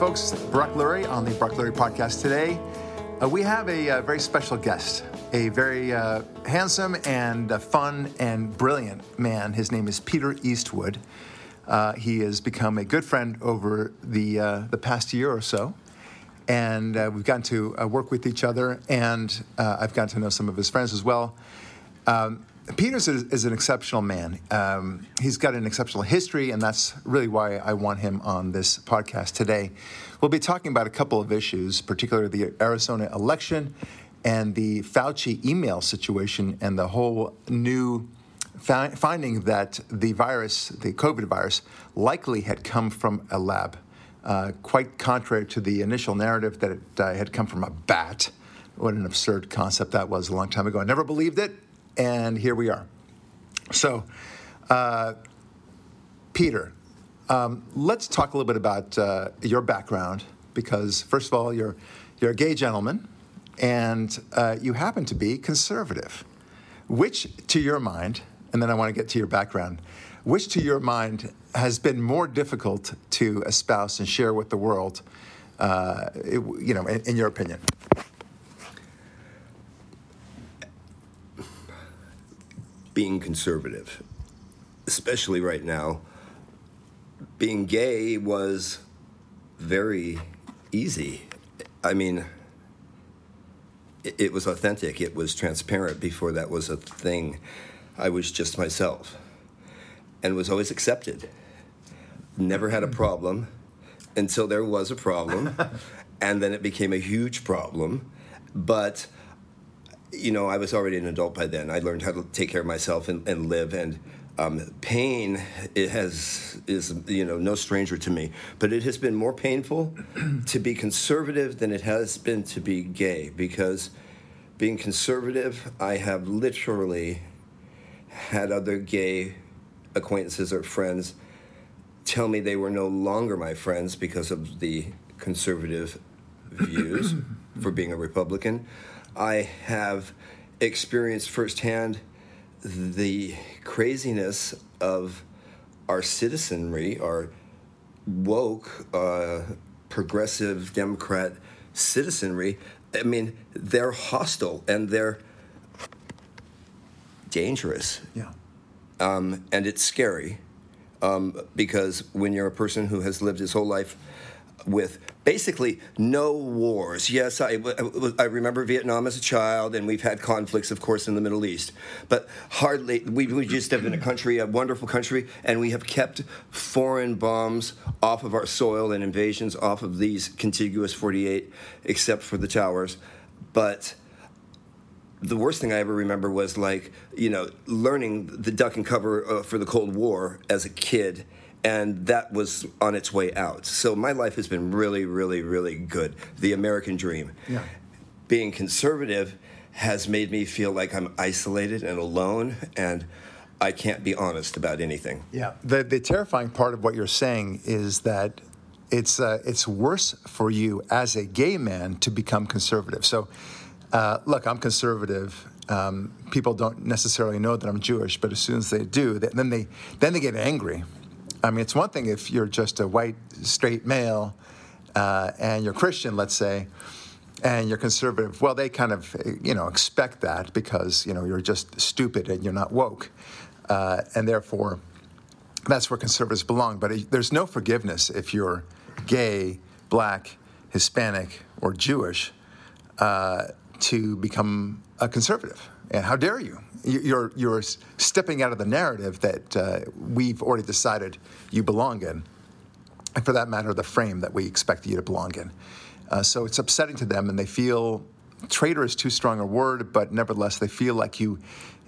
Folks, Brock Lurie on the Brock Lurie podcast today. Uh, we have a, uh, very special guest, a very uh, handsome and uh, fun and brilliant man. His name is Peter Eastwood. Uh, he has become a good friend over the, uh, the past year or so. And we've gotten to work with each other, and I've gotten to know some of his friends as well. Um, Peters is, is, an exceptional man. Um, he's got an exceptional history, and that's really why I want him on this podcast today. We'll be talking about a couple of issues, particularly the Arizona election and the Fauci email situation and the whole new fi- finding that the virus, the COVID virus, likely had come from a lab. Uh, quite contrary to the initial narrative that it uh, had come from a bat. What an absurd concept that was a long time ago. I never believed it and here we are. So, uh, Peter, um, let's talk a little bit about uh, your background because, first of all, you're, you're a gay gentleman and uh, you happen to be conservative. Which, to your mind, and then I want to get to your background, which to your mind has been more difficult to espouse and share with the world, uh, it, you know, in, in your opinion? Being conservative, especially right now. Being gay was very easy. I mean, it, was authentic, it was transparent before that was a thing. I was just myself and was always accepted. Never had a hmm. problem until there was a problem, and then it became a huge problem. But you know, I was already an adult by then. I learned how to take care of myself and, and live. And um, pain it has is you know no stranger to me. But it has been more painful to be conservative than it has been to be gay because being conservative, I have literally had other gay acquaintances or friends tell me they were no longer my friends because of the conservative views for being a Republican. I have experienced firsthand the craziness of our citizenry, our woke, uh, progressive Democrat citizenry. I mean, they're hostile and they're dangerous. Yeah. Um, and it's scary um, because when you're a person who has lived his whole life with basically no wars. Yes, I, I remember Vietnam as a child, and we've had conflicts, of course, in the Middle East. But hardly, we, we just have been a country, a wonderful country, and we have kept foreign bombs off of our soil and invasions off of these contiguous 48, except for the towers. But the worst thing I ever remember was like, you know, learning the duck and cover uh, for the Cold War as a kid and that was on its way out. So my life has been really, really, really good. The American dream. Yeah. Being conservative has made me feel like I'm isolated and alone, and I can't be honest about anything. Yeah. The the terrifying part of what you're saying is that it's uh, it's worse for you as a gay man to become conservative. So, uh, look, I'm conservative. Um, people don't necessarily know that I'm Jewish, but as soon as they do, then they then they get angry I mean, it's one thing if you're just a white, straight male uh, and you're Christian, let's say, and you're conservative. Well, they kind of, you know, expect that because, you know, you're just stupid and you're not woke. Uh, and therefore, that's where conservatives belong. But there's no forgiveness if you're gay, black, Hispanic, or Jewish uh, to become a conservative. And how dare you? You're, you're stepping out of the narrative that uh, we've already decided you belong in, and for that matter, the frame that we expect you to belong in. Uh, so it's upsetting to them, and they feel traitor is too strong a word, but nevertheless, they feel like you.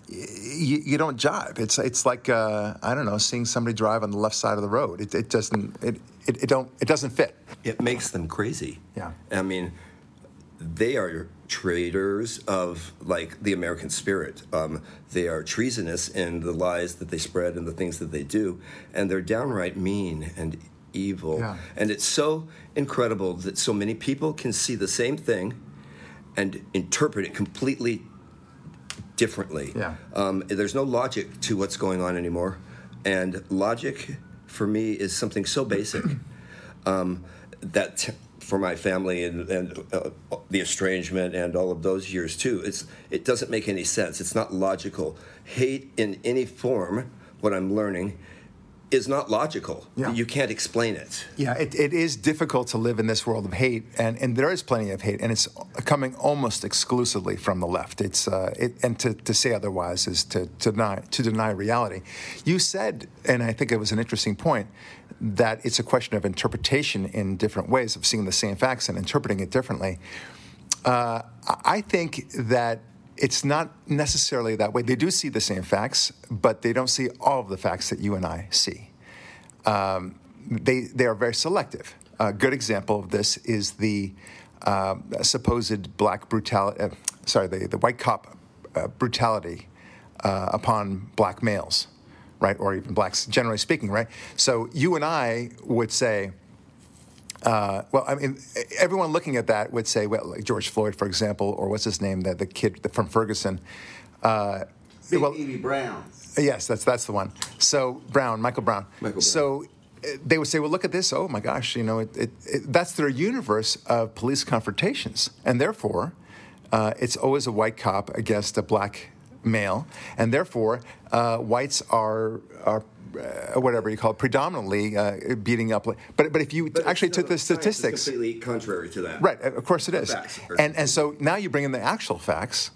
You, you don't jive. It's it's like uh, I don't know, seeing somebody drive on the left side of the road. It, it doesn't it, it, it don't it doesn't fit. It makes them crazy. Yeah. I mean, they are traitors of like the American spirit. Um, they are treasonous in the lies that they spread and the things that they do, and they're downright mean and evil. Yeah. And it's so incredible that so many people can see the same thing and interpret it completely differently. Yeah. Um, there's no logic to what's going on anymore, and logic for me is something so basic. Um, that t- for my family and, and uh, the estrangement and all of those years too. It's it doesn't make any sense. It's not logical. Hate in any form, what I'm learning, is not logical. Yeah. You can't explain it. Yeah, it, it is difficult to live in this world of hate, and, and there is plenty of hate, and it's coming almost exclusively from the left. It's uh, it, and to, to say otherwise is to, to deny to deny reality. You said, and I think it was an interesting point, that it's a question of interpretation in different ways of seeing the same facts and interpreting it differently. Uh, I think that it's not necessarily that way. They do see the same facts, but they don't see all of the facts that you and I see. Um, they, they are very selective. A good example of this is the uh, supposed black brutality, uh, sorry, the, the white cop uh, brutality uh, upon black males, right? Or even blacks, generally speaking, right? So you and I would say, uh, well, I mean, everyone looking at that would say, well, like George Floyd, for example, or what's his name, the, the kid from Ferguson. Uh, Big well, Edie Brown. Yes, that's that's the one. So Brown, Michael Brown. Michael Brown. So uh, they would say, "Well, look at this. Oh my gosh, you know, it, it, it, that's their universe of police confrontations, and therefore, uh, it's always a white cop against a black male, and therefore, uh, whites are are." Uh, whatever you call it, predominantly uh, beating up. But but if you But actually took the statistics, completely contrary to that. Right, of course it is. And, and so now you bring in the actual facts,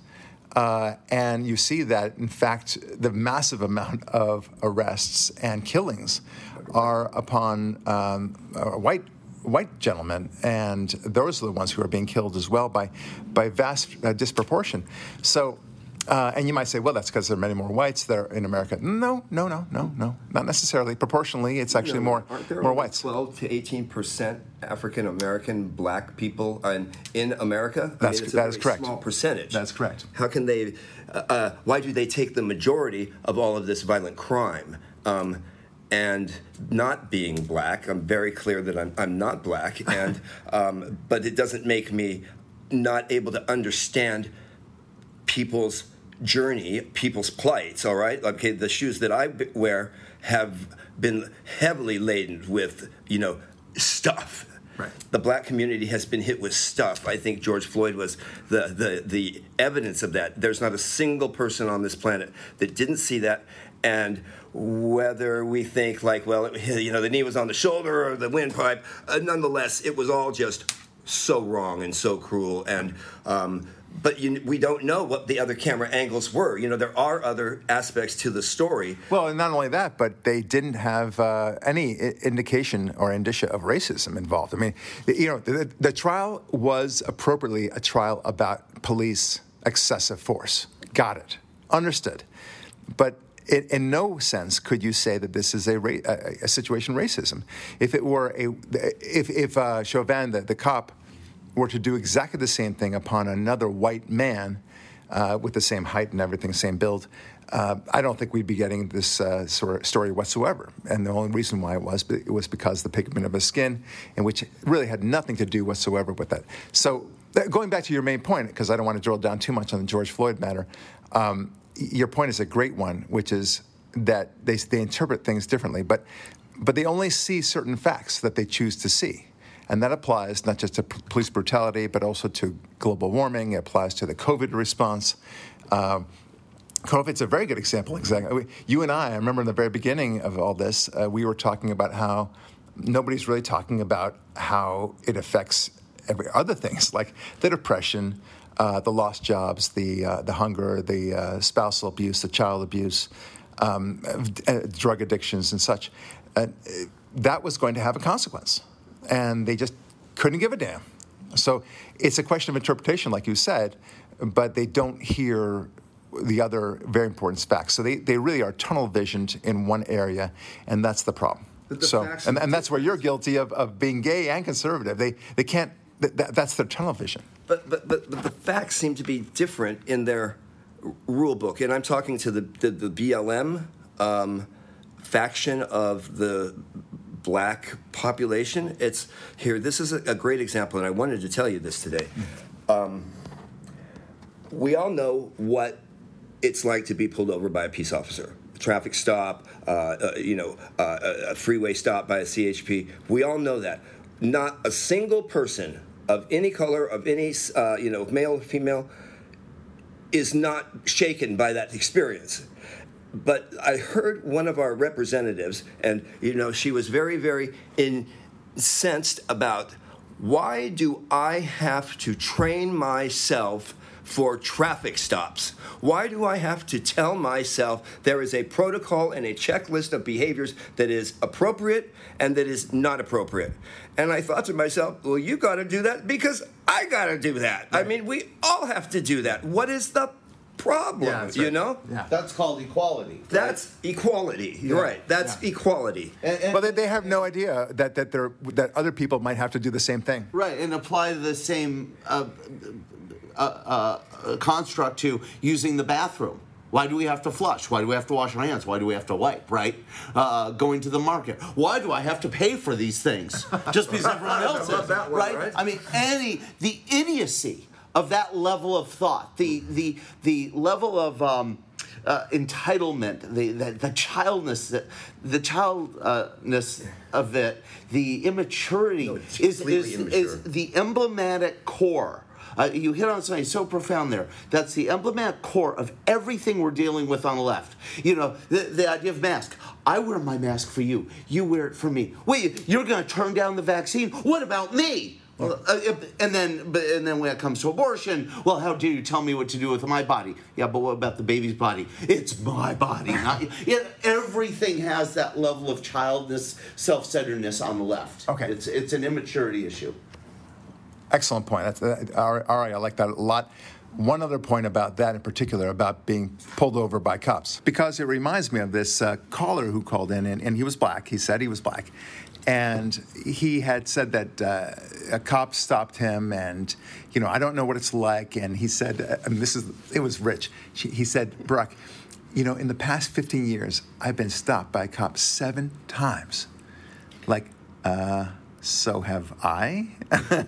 uh, and you see that, in fact, the massive amount of arrests and killings are upon um, uh, white white gentlemen, and those are the ones who are being killed as well by by vast uh, disproportion. So. Uh, and you might say, well, that's because there are many more whites there in America. No, no, no, no, no, not necessarily. Proportionally, it's actually more Aren't there more only whites. 12 to 18 percent African American black people in, in America? I That's- mean, it's a that is correct. Small percentage. That's correct. How can they? Uh, uh, why do they take the majority of all of this violent crime? Um, and not being black, I'm very clear that I'm, I'm not black, and um, but it doesn't make me not able to understand people's journey, people's plights, all right? Okay, the shoes that I wear have been heavily laden with, you know, stuff. Right. The black community has been hit with stuff. I think George Floyd was the, the, the evidence of that. There's not a single person on this planet that didn't see that. And whether we think, like, well, you know, the knee was on the shoulder or the windpipe, uh, nonetheless, it was all just so wrong and so cruel. And um, but you, we don't know what the other camera angles were. You know, there are other aspects to the story. Well, and not only that, but they didn't have uh, any indication or indicia of racism involved. I mean, the- you know, the, the trial was appropriately a trial about police excessive force. Got it. Understood. But in, in no sense could you say that this is a, ra- a, a situation racism. If it were a, if, if uh, Chauvin, the, the cop, were to do exactly the same thing upon another white man uh, with the same height and everything, same build, uh, I don't think we'd be getting this uh, sort of story whatsoever. And the only reason why it was, it was because the pigment of his skin, and which really had nothing to do whatsoever with that. So going back to your main point, because I don't want to drill down too much on the George Floyd matter, um, your point is a great one, which is that they, they interpret things differently, but, but they only see certain facts that they choose to see. And that applies not just to p- police brutality, but also to global warming. It applies to the COVID response. Um, COVID's a very good example. Exactly. You and I, I remember in the very beginning of all this, uh, we were talking about how nobody's really talking about how it affects every other things like the depression, uh, the lost jobs, the uh, the hunger, the uh, spousal abuse, the child abuse, um, uh, drug addictions, and such. Uh, that was going to have a consequence, and they just couldn't give a damn. So it's a question of interpretation, like you said, but they don't hear the other very important facts. So they, they really are tunnel visioned in one area, and that's the problem. The so, and, and that's where you're guilty of, of being gay and conservative. They, they can't, that, that- that's their tunnel vision. But, but, but, but the facts seem to be different in their rule book. And I'm talking to the, the, the BLM um, faction of the black population. It's here, this is a, great example, and I wanted to tell you this today. Um, we all know what it's like to be pulled over by a peace officer. A traffic stop, uh, uh, you know, uh, a a freeway stop by a CHP. We all know that. not a single person of any color, of any, uh, you know, male, female, is not shaken by that experience. But I heard one of our representatives, and you know, she was very, very incensed about why do I have to train myself for traffic stops? Why do I have to tell myself there is a protocol and a checklist of behaviors that is appropriate and that is not appropriate? And I thought to myself, well, you got to do that because I got to do that. I mean, we all have to do that. What is the problem? Yeah, that's you know? Yeah. That's called equality. That's equality. You're right. That's Yeah. equality. And- and- Well, they, they have no idea that that they're that other people might have to do the same thing. Right, and apply the same uh, uh, uh, uh, construct to using the bathroom. Why do we have to flush? Why do we have to wash our hands? Why do we have to wipe? Right? Uh, going to the market. Why do I have to pay for these things just because everyone else love is? that one, right? I mean, any the idiocy of that level of thought, the the the level of um, uh, entitlement, the, the the childness, the, the childness of it, the immaturity No, is is, immature. is the emblematic core. Uh, you hit on something so profound there. That's the emblematic core of everything we're dealing with on the left. You know, the, the idea of mask. I wear my mask for you. You wear it for me. Wait, you're going to turn down the vaccine? What about me? Well, uh, if- and then, but, and then when it comes to abortion, well, how dare you tell me what to do with my body? Yeah, but what about the baby's body? It's my body, not y- yeah, Everything has that level of childness, self-centeredness on the left. Okay. it's it's an immaturity issue. Excellent point. That's uh, all right, all right. I like that a lot. One other point about that in particular, about being pulled over by cops, because it reminds me of this uh, caller who called in, and, and he was black. He said he was black. And he had said that uh, a cop stopped him, and, you know, I don't know what it's like. And he said, uh, and this is, it was rich. She- He said, Brock, you know, in the past 15 years, I've been stopped by a cop seven times. Like, uh, so have I?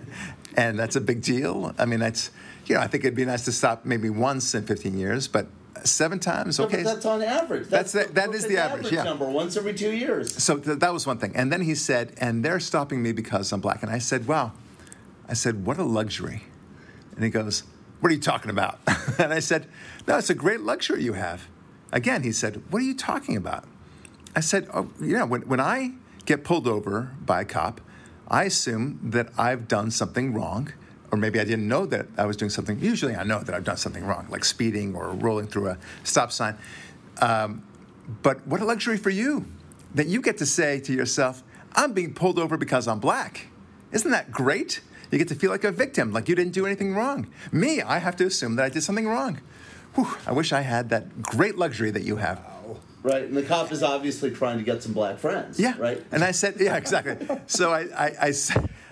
and that's a big deal. I mean, that's, you know, I think it'd be nice to stop maybe once in 15 years, but seven times, okay. that's on average. That's That's, the- that is the perfect average, yeah. number, once every two years. so th- that was one thing. And then he said, and they're stopping me because I'm black. And I said, wow. I said, what a luxury. And he goes, what are you talking about? and I said, no, it's a great luxury you have. Again, he said, what are you talking about? I said, oh, yeah, when, when I get pulled over by a cop, I assume that I've done something wrong, or maybe I didn't know that I was doing something. Usually I know that I've done something wrong, like speeding or rolling through a stop sign. Um, but what a luxury for you that you get to say to yourself, I'm being pulled over because I'm black. Isn't that great? You get to feel like a victim, like you didn't do anything wrong. Me, I have to assume that I did something wrong. Whew, I wish I had that great luxury that you have. Right, and the cop is obviously trying to get some black friends. Yeah. Right. And I said, yeah, exactly. so I,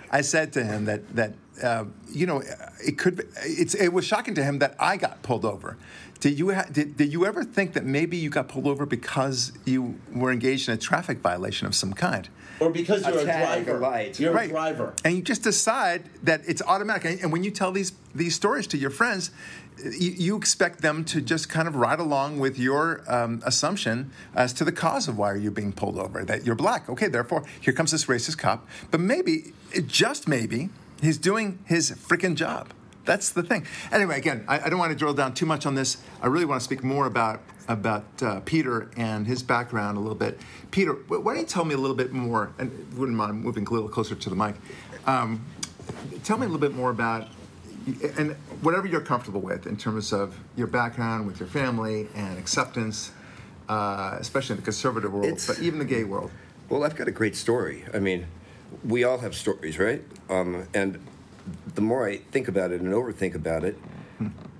I said to him that that uh, you know it could. Be, it's it was shocking to him that I got pulled over. Did you ha- did, did you ever think that maybe you got pulled over because you were engaged in a traffic violation of some kind? Or because you're a, a driver. light. You're right. a driver. And you just decide that it's automatic. And- And when you tell these these stories to your friends, you, you expect them to just kind of ride along with your um, assumption as to the cause of why are you being pulled over. That you're black. Okay, therefore here comes this racist cop. But maybe, just maybe, he's doing his freaking job. That's the thing. Anyway, again, I, I don't want to drill down too much on this. I really want to speak more about about uh, Peter and his background a little bit. Peter, why don't you tell me a little bit more? And wouldn't mind moving a little closer to the mic. Um, tell me a little bit more about and whatever you're comfortable with in terms of your background with your family and acceptance, uh, especially in the conservative world, It's- but even the gay world. Well, I've got a great story. I mean, we all have stories, right? Um, and the more I think about it and overthink about it,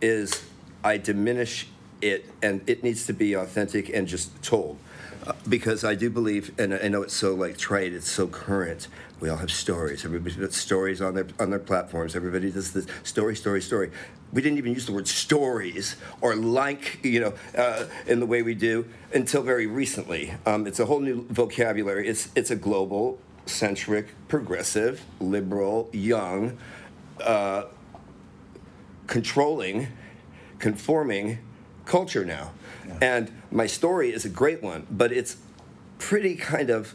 is I diminish it, and it needs to be authentic and just told. Uh, because I do believe, and I know it's so like trite, it's so current. We all have stories. Everybody's got stories on their on their platforms. Everybody does this story, story, story. We didn't even use the word stories or like, you know, uh, in the way we do until very recently. Um, it's a whole new vocabulary. It's it's a global, centric, progressive, liberal, young, uh, controlling, conforming culture now. And my story is a great one, but it's pretty kind of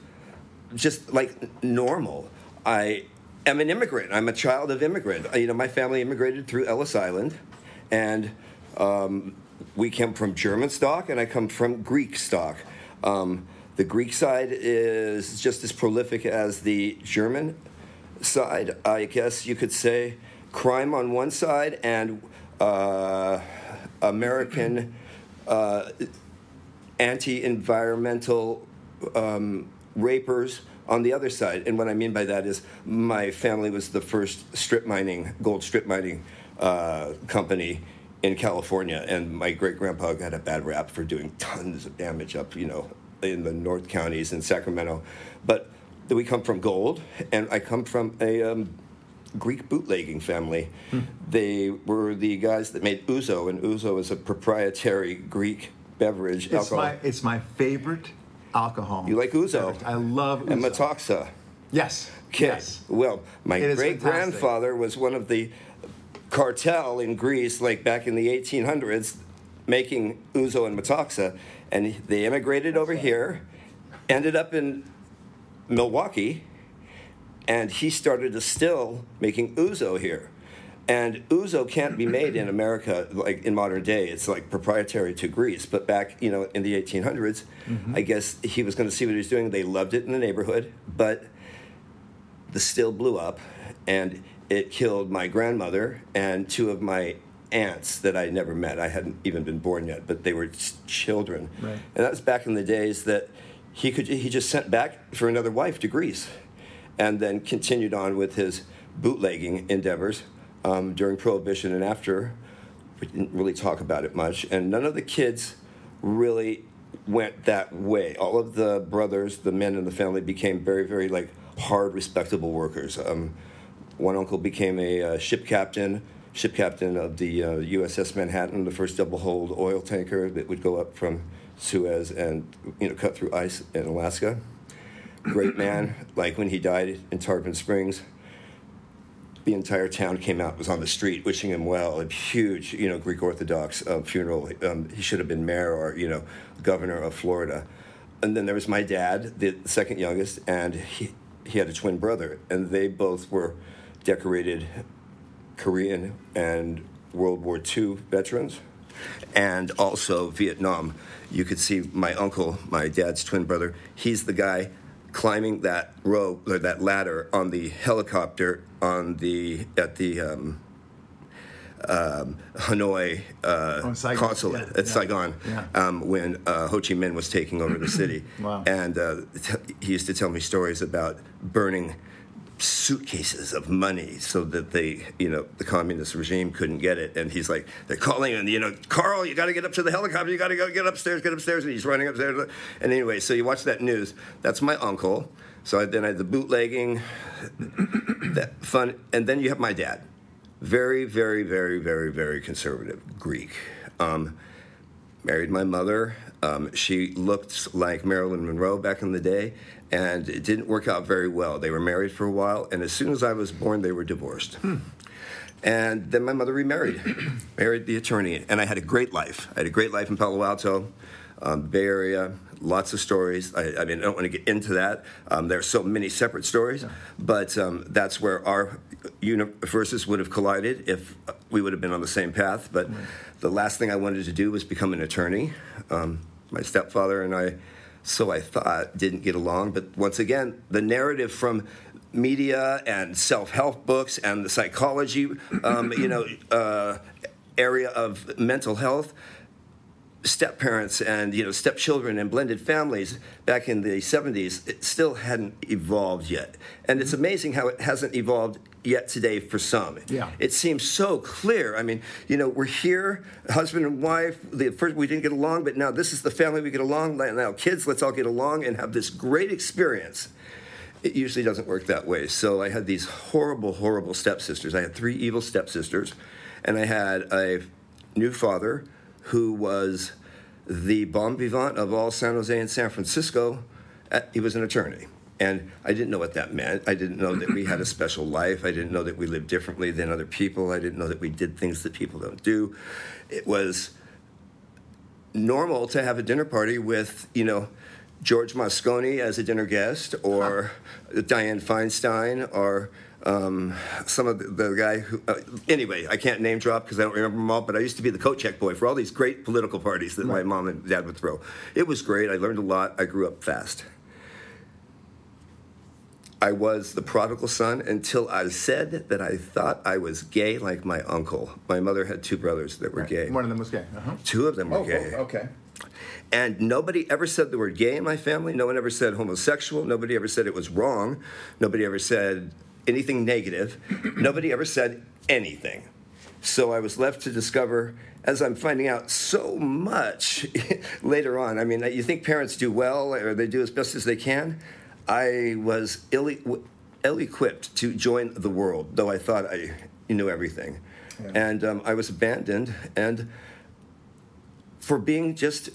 just like normal. I am an immigrant. I'm a child of immigrant. You know, my family immigrated through Ellis Island, and um, we came from German stock, and I come from Greek stock. Um, the Greek side is just as prolific as the German side, I guess you could say. Crime on one side and uh, American uh, anti-environmental um, rapers on the other side. And what I mean by that is my family was the first strip mining, gold strip mining uh, company in California, and my great grandpa got a bad rap for doing tons of damage up, you know, in the North counties in Sacramento. But we come from gold, and I come from a um, Greek bootlegging family. They were the guys that made ouzo, and ouzo is a proprietary Greek beverage It's alcohol. my it's my favorite alcohol. You like ouzo? I love and ouzo. Metaxa. Yes. Okay. Yes. Well, my great grandfather was one of the cartel in Greece, like back in the 1800s, making ouzo and metaxa, and they immigrated over here, ended up in Milwaukee, and he started a still making ouzo here. And ouzo can't be made in America like in modern day. It's like proprietary to Greece. But back, you know, in the 1800s, mm-hmm. I guess he was going to see what he was doing. They loved it in the neighborhood, but the still blew up, and it killed my grandmother and two of my aunts that I never met. I hadn't even been born yet, but they were children. Right. And that was back in the days that he could he just sent back for another wife to Greece, and then continued on with his bootlegging endeavors um, during Prohibition and after. We didn't really talk about it much, and none of the kids really went that way. All of the brothers, the men in the family, became very, very like hard, respectable workers. Um, one uncle became a uh, ship captain, ship captain of the uh, USS Manhattan, the first double-hulled oil tanker that would go up from Suez and you know cut through ice in Alaska. Great man. Like when he died in Tarpon Springs, the entire town came out, was on the street wishing him well. A huge, you know, Greek Orthodox uh, funeral. Um, he should have been mayor or, you know, governor of Florida. And then there was my dad, the second youngest, and he, he had a twin brother. And they both were decorated Korean and World War II veterans, and also Vietnam. You could see my uncle, my dad's twin brother. He's the guy climbing that rope or that ladder on the helicopter on the at the um, um, Hanoi uh, Oh, Saigon, consulate yeah, at yeah, Saigon yeah. um, when uh, Ho Chi Minh was taking over the city. Wow. And uh, t- he used to tell me stories about burning suitcases of money so that they, you know, the communist regime couldn't get it. And he's like, they're calling him, you know, Carl, you got to get up to the helicopter. You got to go get upstairs, get upstairs. And he's running upstairs. And anyway, so you watch that news. That's my uncle. So I, then I had the bootlegging, that fun. And then you have my dad. Very, very, very, very, very conservative Greek. Um, married my mother. Um, she looked like Marilyn Monroe back in the day, and it didn't work out very well. They were married for a while, and as soon as I was born, they were divorced. And then my mother remarried, married the attorney, and I had a great life. I had a great life in Palo Alto, um, Bay Area, lots of stories. I, I mean, I don't want to get into that. Um, there are so many separate stories, but um, that's where our universes would have collided if we would have been on the same path. But the last thing I wanted to do was become an attorney. Um, my stepfather and I, so I thought, didn't get along. But once again, the narrative from media and self-help books and the psychology, um, you know, uh, area of mental health step parents and you know stepchildren and blended families back in the 70s it still hadn't evolved yet and it's amazing how it hasn't evolved yet today for some Yeah. it seems so clear i mean you know we're here husband and wife the first we didn't get along but now this is the family we get along now kids let's all get along and have this great experience it usually doesn't work that way. So I had these horrible, horrible stepsisters. I had three evil stepsisters, and I had a new father who was the bon vivant of all San Jose and San Francisco. Uh, He was an attorney. And I didn't know what that meant. I didn't know that we had a special life. I didn't know that we lived differently than other people. I didn't know that we did things that people don't do. It was normal to have a dinner party with, you know, George Moscone as a dinner guest, or Dianne Feinstein, or um, some of the, the guy who. Uh, anyway, I can't name drop because I don't remember them all. But I used to be the coat check boy for all these great political parties that my mom and dad would throw. It was great. I learned a lot. I grew up fast. I was the prodigal son until I said that I thought I was gay like my uncle. My mother had two brothers that were gay. One of them was gay. Uh-huh. Two of them were Oh, gay. oh, okay. And nobody ever said the word gay in my family. No one ever said homosexual. Nobody ever said it was wrong. Nobody ever said anything negative. Nobody ever said anything. So I was left to discover, as I'm finding out so much later on. I mean, you think parents do well or they do as best as they can. I was ill, ill equipped to join the world, though I thought I knew everything. And um, I was abandoned, and for being just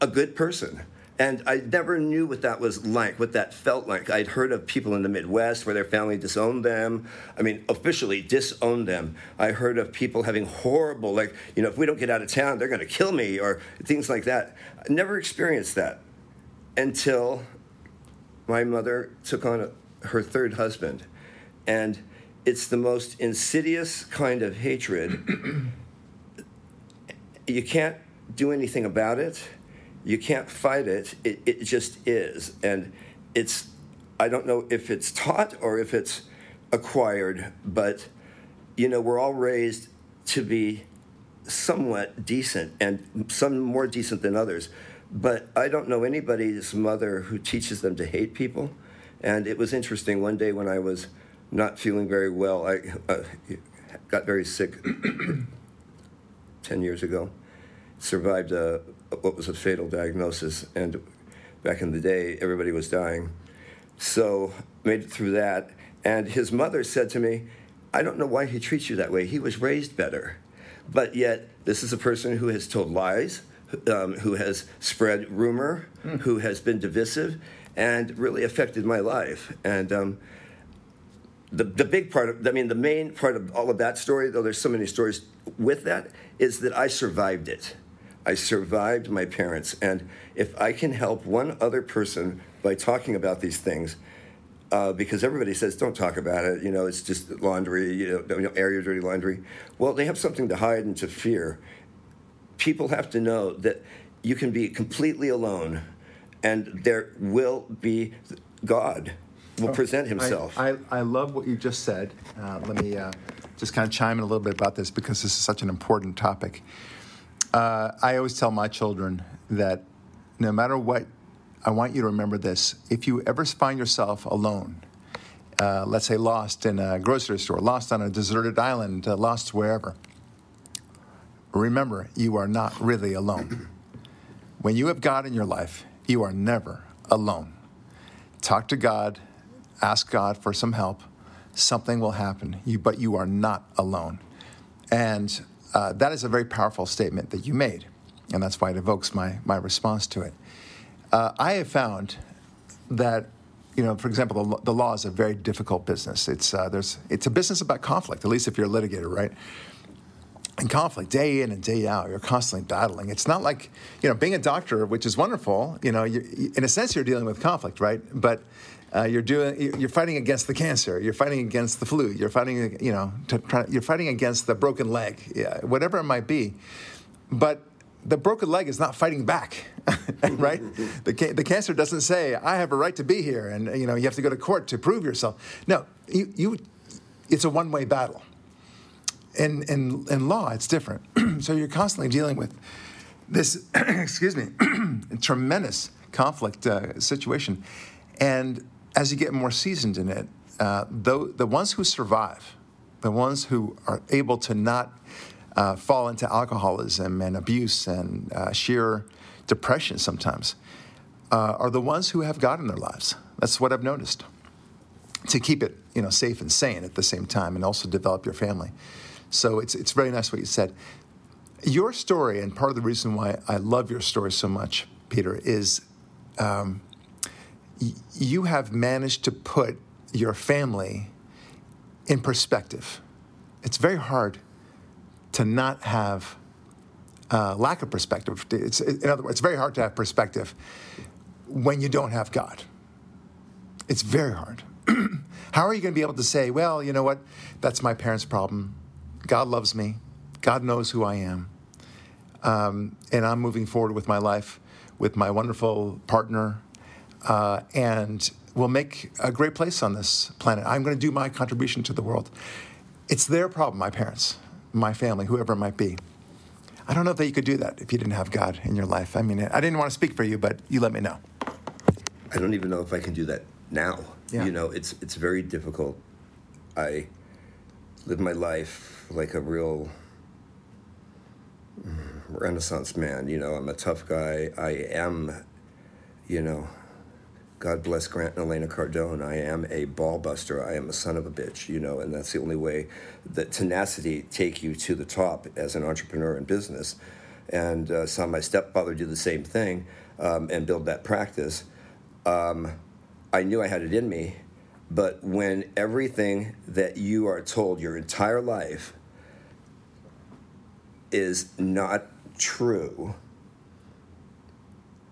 a good person. And I never knew what that was like, what that felt like. I'd heard of people in the Midwest where their family disowned them. I mean, officially disowned them. I heard of people having horrible, like, you know, if we don't get out of town, they're going to kill me, or things like that. I never experienced that until my mother took on a, her third husband. And it's the most insidious kind of hatred. you can't do anything about it. You can't fight it. It, it just is. And it's, I don't know if it's taught or if it's acquired, but, you know, we're all raised to be somewhat decent and some more decent than others. But I don't know anybody's mother who teaches them to hate people. And it was interesting one day when I was not feeling very well, I uh, got very sick 10 years ago, survived a, what was a fatal diagnosis. And back in the day, everybody was dying. So made it through that. And his mother said to me, I don't know why he treats you that way. He was raised better. But yet, this is a person who has told lies, um, who has spread rumor, who has been divisive, and really affected my life. And um, the, the big part of, I mean, the main part of all of that story, though there's so many stories with that, is that I survived it. I survived my parents. And if I can help one other person by talking about these things, uh, because everybody says don't talk about it. You know, it's just laundry. You know, don't- you know, air your dirty laundry. Well, they have something to hide and to fear. People have to know that you can be completely alone, and there will be God will present Himself. I, I, I love what you just said. Uh, let me uh, just kind of chime in a little bit about this because this is such an important topic. Uh, I always tell my children that no matter what, I want you to remember this. If you ever find yourself alone, uh, let's say lost in a grocery store, lost on a deserted island, uh, lost wherever, remember you are not really alone. When you have God in your life, you are never alone. Talk to God, ask God for some help. Something will happen, you, but you are not alone. And uh, that is a very powerful statement that you made, and that's why it evokes my, my response to it. Uh, I have found that, you know, for example, the, the law is a very difficult business. It's, uh, there's, it's a business about conflict, at least if you're a litigator, right? And conflict day in and day out. You're constantly battling. It's not like you know being a doctor, which is wonderful. You know, in a sense, you're dealing with conflict, right? But uh, you're doing you're fighting against the cancer. You're fighting against the flu. You're fighting you know to try, you're fighting against the broken leg, yeah, whatever it might be. But the broken leg is not fighting back, right? The, ca- the cancer doesn't say I have a right to be here, and you know you have to go to court to prove yourself. No, you, you it's a one way battle in, in, in law, it's different. so you're constantly dealing with this, excuse me, tremendous conflict uh, situation. And as you get more seasoned in it, uh, the, the ones who survive, the ones who are able to not uh, fall into alcoholism and abuse and uh, sheer depression sometimes, uh, are the ones who have God in their lives. That's what I've noticed to keep it you know safe and sane at the same time and also develop your family so it's it's very nice what you said your story and part of the reason why i love your story so much peter is um, y- you have managed to put your family in perspective it's very hard to not have uh, lack of perspective it's in other words it's very hard to have perspective when you don't have God. It's very hard. How are you going to be able to say, well, you know what? That's my parents' problem. God loves me. God knows who I am. Um, and I'm moving forward with my life with my wonderful partner. Uh, and we'll make a great place on this planet. I'm going to do my contribution to the world. It's their problem, my parents, my family, whoever it might be. I don't know that you could do that if you didn't have God in your life. I mean, I didn't want to speak for you, but you let me know. I don't even know if I can do that now. Yeah. You know, it's it's very difficult. I live my life like a real renaissance man. You know, I'm a tough guy. I am, you know, God bless Grant and Elena Cardone. I am a ball buster. I am a son of a bitch, you know, and that's the only way that tenacity take you to the top as an entrepreneur in business. And uh, saw my stepfather do the same thing um, and build that practice. Um, I knew I had it in me, but when everything that you are told your entire life is not true,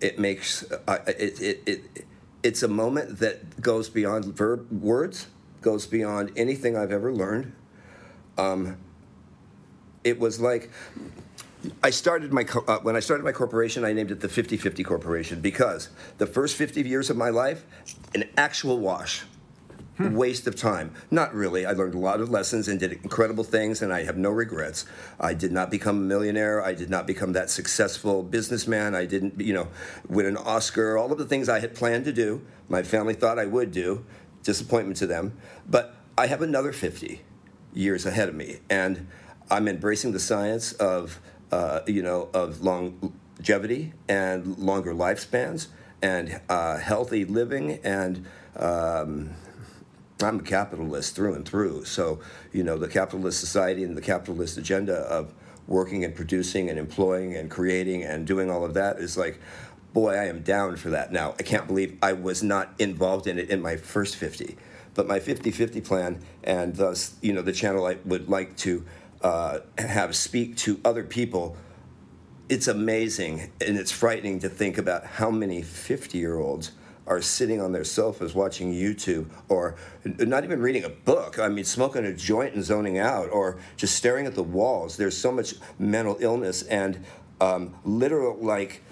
it makes uh, it, it, it it's a moment that goes beyond verb words, goes beyond anything I've ever learned. Um, it was like I started my uh, when I started my corporation, I named it the 50-50 Corporation because the first 50 years of my life, an actual wash. Hmm. Waste of time. Not really. I learned a lot of lessons and did incredible things, and I have no regrets. I did not become a millionaire. I did not become that successful businessman. I didn't, you know, win an Oscar. All of the things I had planned to do, my family thought I would do. Disappointment to them. But I have another 50 years ahead of me, and I'm embracing the science of, uh, you know, of longevity and longer lifespans and uh, healthy living and um, I'm a capitalist through and through. So, you know, the capitalist society and the capitalist agenda of working and producing and employing and creating and doing all of that is like, boy, I am down for that now. I can't believe I was not involved in it in my first 50. But my 50 50 plan, and thus, you know, the channel I would like to uh, have speak to other people, it's amazing and it's frightening to think about how many 50 year olds are sitting on their sofas watching YouTube or not even reading a book. I mean, smoking a joint and zoning out or just staring at the walls. There's so much mental illness and um, literal, like,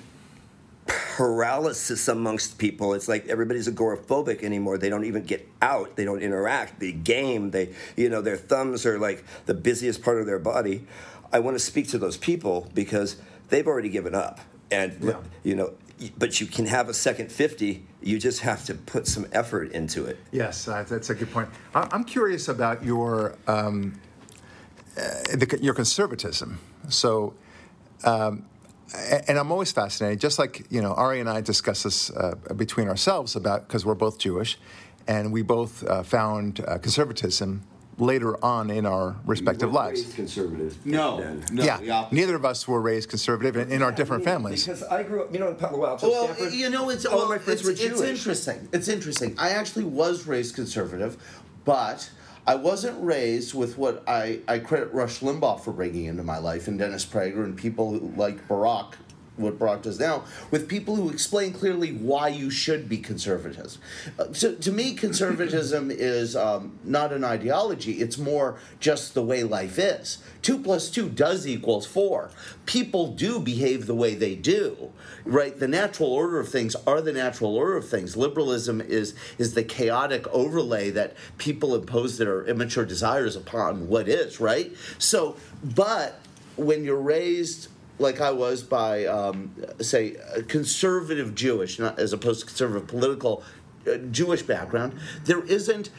paralysis amongst people. It's like everybody's agoraphobic anymore. They don't even get out. They don't interact. They game. They, you know, their thumbs are like the busiest part of their body. I want to speak to those people because they've already given up. And, yeah. you know, but you can have a second 50 you just have to put some effort into it. Yes uh, that's a good point. I'm curious about your um, uh, the, your conservatism. So um, and I'm always fascinated, just like you know, Ari and I discuss this uh, between ourselves about because we're both Jewish, and we both uh, found uh, conservatism later on in our respective lives. conservative. No, no. Yeah, neither of us were raised conservative in, in our different families. Because I grew up, you know, in Palo Alto, well, Stanford. you know, it's all well, my friends it's, were it's interesting. It's interesting. I actually was raised conservative, but. I wasn't raised with what I, I credit Rush Limbaugh for bringing into my life and Dennis Prager and people like Brock what Brock does now, with people who explain clearly why you should be conservative. Uh, so to me, conservatism is um, not an ideology, it's more just the way life is. Two plus two does equals four. People do behave the way they do, right? The natural order of things are the natural order of things. Liberalism is, is the chaotic overlay that people impose their immature desires upon what is, right? So, but when you're raised like I was by, um, say, conservative Jewish, not as opposed to conservative political uh, Jewish background, there isn't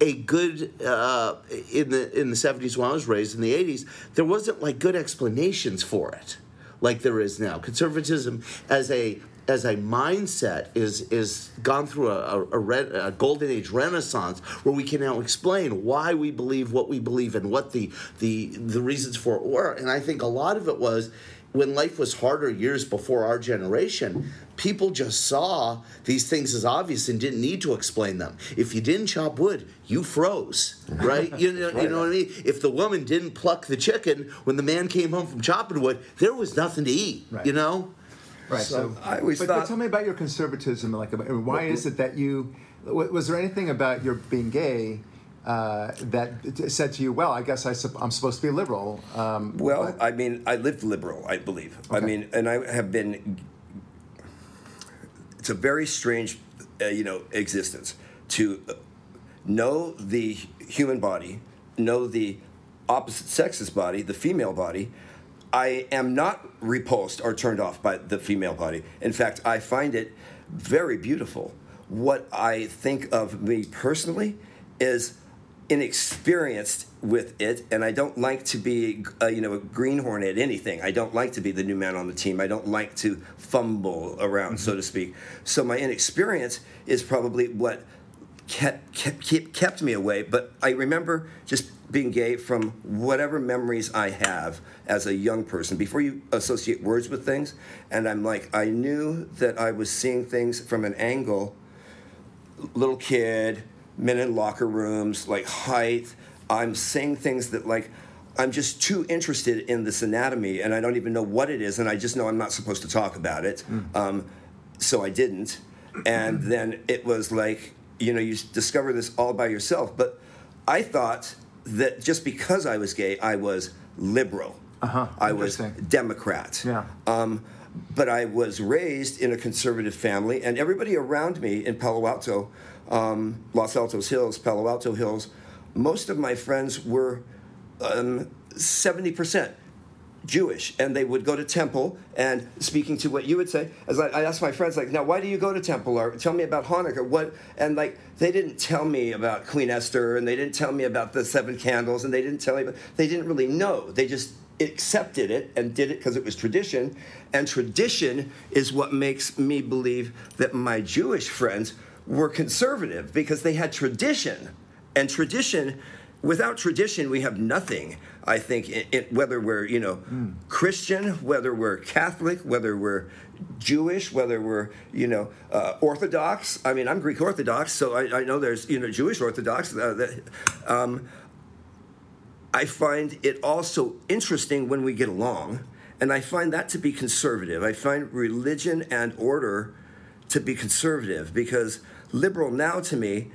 a good uh, in the in the seventies when I was raised in the eighties. There wasn't like good explanations for it, like there is now. Conservatism as a as a mindset is is gone through a, a, a, a, golden age renaissance where we can now explain why we believe what we believe and what the the the reasons for it were. And i think a lot of it was when life was harder years before our generation people just saw these things as obvious and didn't need to explain them. If you didn't chop wood you froze right? You know, right. you know what i mean? If the woman didn't pluck the chicken when the man came home from chopping wood there was nothing to eat right. you know Right. So I always but, thought- But tell me about your conservatism. Like, about, I mean, why is it that you? Was there anything about your being gay uh, that said to you, "Well, I guess I, sup- I'm supposed to be liberal"? Um, Well, but- I mean, I lived liberal, I believe. I mean, and I have been. It's a very strange, uh, you know, existence to uh, know the human body, know the opposite sex's body, the female body. I am not repulsed or turned off by the female body. In fact, I find it very beautiful. What I think of me personally is inexperienced with it, and I don't like to be, uh, you know, a greenhorn at anything. I don't like to be the new man on the team. I don't like to fumble around, so to speak. So my inexperience is probably what kept, kept, kept, kept me away. But I remember just being gay from whatever memories I have as a young person. Before you associate words with things, and I'm like, I knew that I was seeing things from an angle little kid, men in locker rooms, like height. I'm saying things that like I'm just too interested in this anatomy, and I don't even know what it is, and I just know I'm not supposed to talk about it. Um, so I didn't, and then it was like you know you discover this all by yourself. But I thought that just because I was gay, I was liberal. Uh-huh. I was Democrat. Yeah. Um, but I was raised in a conservative family, and everybody around me in Palo Alto, um, Los Altos Hills, Palo Alto Hills, most of my friends were um, 70% Jewish, and they would go to temple. And speaking to what you would say, as I, I asked my friends, like, now why do you go to temple? Or tell me about Hanukkah. What? And like, they didn't tell me about Queen Esther, and they didn't tell me about the seven candles, and they didn't tell me. About, they didn't really know. They just accepted it and did it because it was tradition. And tradition is what makes me believe that my Jewish friends were conservative because they had tradition, and tradition without tradition, we have nothing. I think, it, it, whether we're you know Christian, whether we're Catholic, whether we're Jewish, whether we're you know uh, Orthodox. I mean, I'm Greek Orthodox, so I, I know there's you know Jewish Orthodox. Uh, that, um, I find it also interesting when we get along, and I find that to be conservative. I find religion and order to be conservative because liberal now to me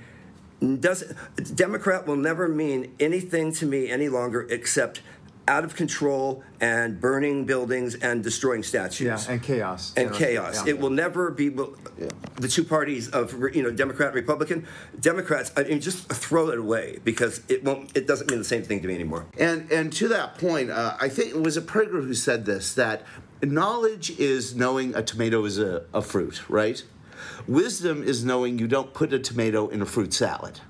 doesn't Democrat will never mean anything to me any longer except out of control and burning buildings and destroying statues yeah, and chaos. and Yeah, chaos. yeah. It will never be the two parties of you know Democrat Republican. Democrats, I mean, just throw it away because it won't. It doesn't mean the same thing to me anymore. And and to that point, uh, I think it was a Prager who said this that knowledge is knowing a tomato is a, a fruit, right? Wisdom is knowing you don't put a tomato in a fruit salad.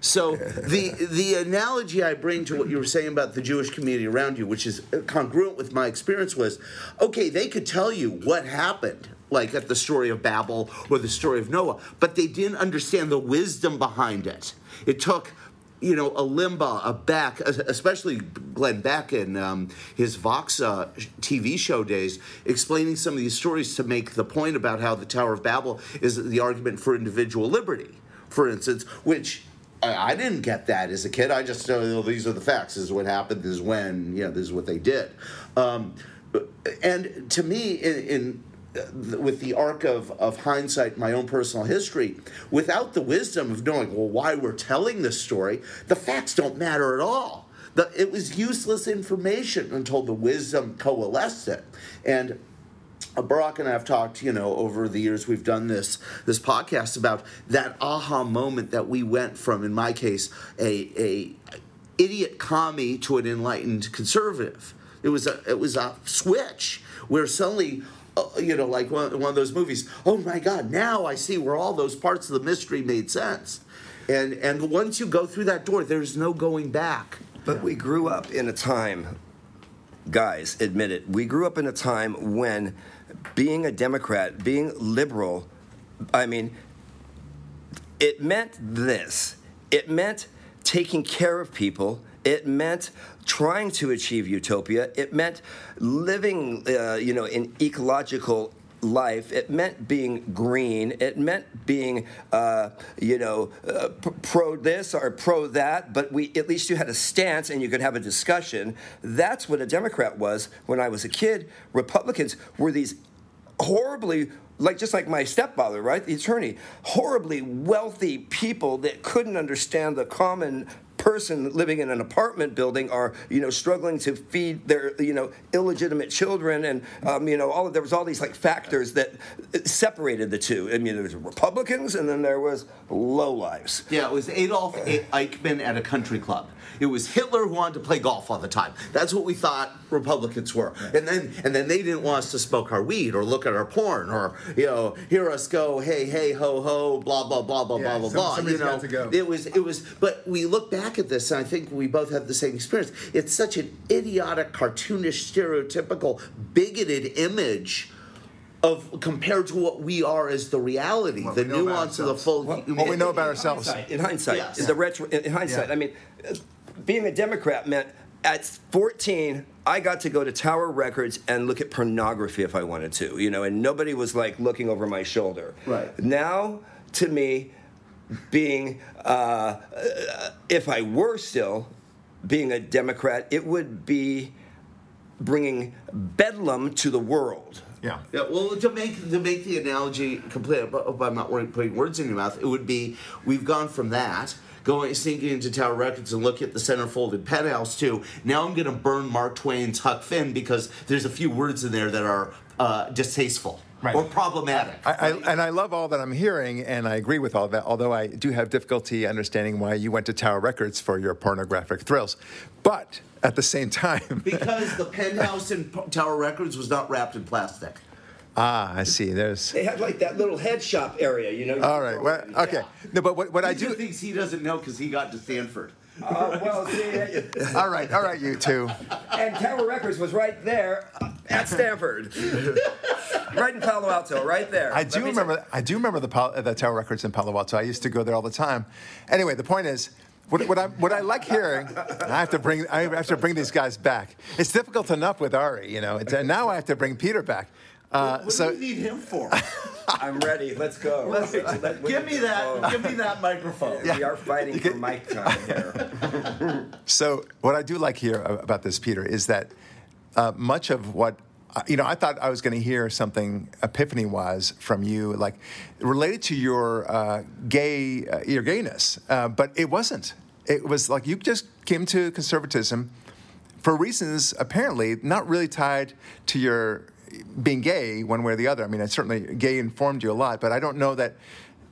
So the the analogy I bring to what you were saying about the Jewish community around you, which is congruent with my experience, was okay. They could tell you what happened, like at the story of Babel or the story of Noah, but they didn't understand the wisdom behind it. It took you know, a Limbaugh, a Beck, especially Glenn Beck in um, his Fox uh, TV show days, explaining some of these stories to make the point about how the Tower of Babel is the argument for individual liberty, for instance, which I, didn't get that as a kid. I just know oh, these are the facts. This is what happened. This is when. You know, this is what they did. Um, and to me, in, in with the arc of, of hindsight, my own personal history, without the wisdom of knowing, well, why we're telling this story, the facts don't matter at all. The, it was useless information until the wisdom coalesced it. And uh, Brock and I have talked, you know, over the years we've done this this podcast about that aha moment that we went from, in my case, a a idiot commie to an enlightened conservative. It was a it was a switch where suddenly Uh, you know, like one, one of those movies. Oh my God! Now I see where all those parts of the mystery made sense, and and once you go through that door, there's no going back. But we grew up in a time, guys, admit it, we grew up in a time when being a Democrat, being liberal, I mean, it meant this. It meant taking care of people. It meant trying to achieve utopia. It meant living, uh, you know, in ecological life. It meant being green. It meant being, uh, you know, uh, pro this or pro that. But we at least you had a stance and you could have a discussion. That's what a Democrat was when I was a kid. Republicans were these horribly like just like my stepfather, right, the attorney, horribly wealthy people that couldn't understand the common person living in an apartment building are you know struggling to feed their you know illegitimate children and um, you know all of, there was all these like factors that separated the two i mean there was republicans and then there was lowlives Yeah, it was Adolf Eichmann at a country club. It was Hitler who wanted to play golf all the time. That's what we thought Republicans were. And then and then they didn't want us to smoke our weed or look at our porn or you know hear us go hey hey ho ho blah blah blah blah Yeah, blah blah blah. somebody's You know, got to go. it was it was. But we look back at this and I think we both have the same experience. It's such an idiotic, cartoonish, stereotypical, bigoted image. Of compared to what we are as the reality, What the we know about nuance of the full. What we know about ourselves. hindsight, in hindsight, Yes. in the retro, in hindsight, Yeah. I mean, uh, being a Democrat meant at 14, I got to go to Tower Records and look at pornography if I wanted to, you know, and nobody was like looking over my shoulder. Right. Now, to me, being, uh, uh, if I were still being a Democrat, it would be bringing bedlam to the world. Yeah. Yeah, well, to make to make the analogy complete, but I'm not putting words in your mouth. It would be we've gone from that going sneaking into Tower Records and look at the centerfolded penthouse too. Now I'm going to burn Mark Twain's Huck Finn because there's a few words in there that are uh, distasteful Right. or problematic. I, I, and I love all that I'm hearing, and I agree with all that. Although I do have difficulty understanding why you went to Tower Records for your pornographic thrills, but at the same time, because the penthouse in P- Tower Records was not wrapped in plastic. ah, I see. There's They had like that little head shop area, you know. all right. Well, okay. No, but what, what I These are do. things he doesn't know because he got to Stanford. Uh, well, see, All right, all right, you two. and Tower Records was right there uh, at Stanford, right in Palo Alto, right there. I Let do me remember. I do remember the Pal- the Tower Records in Palo Alto. I used to go there all the time. Anyway, the point is, what, what I what I like hearing, I have to bring I have to bring these guys back. It's difficult enough with Ari, you know. It's, and now I have to bring Peter back. Uh, What so do you need him for? I'm ready. Let's go. Let's- Let- give me that. Give me that microphone. We are fighting for mic time here. So, what I do like here about this, Peter, is that uh, much of what uh, you know, I thought I was going to hear something epiphany-wise from you, like related to your uh, gay, uh, your gayness, uh, but it wasn't. It was like you just came to conservatism for reasons apparently not really tied to your being gay one way or the other. I mean, I certainly gay informed you a lot, but I don't know that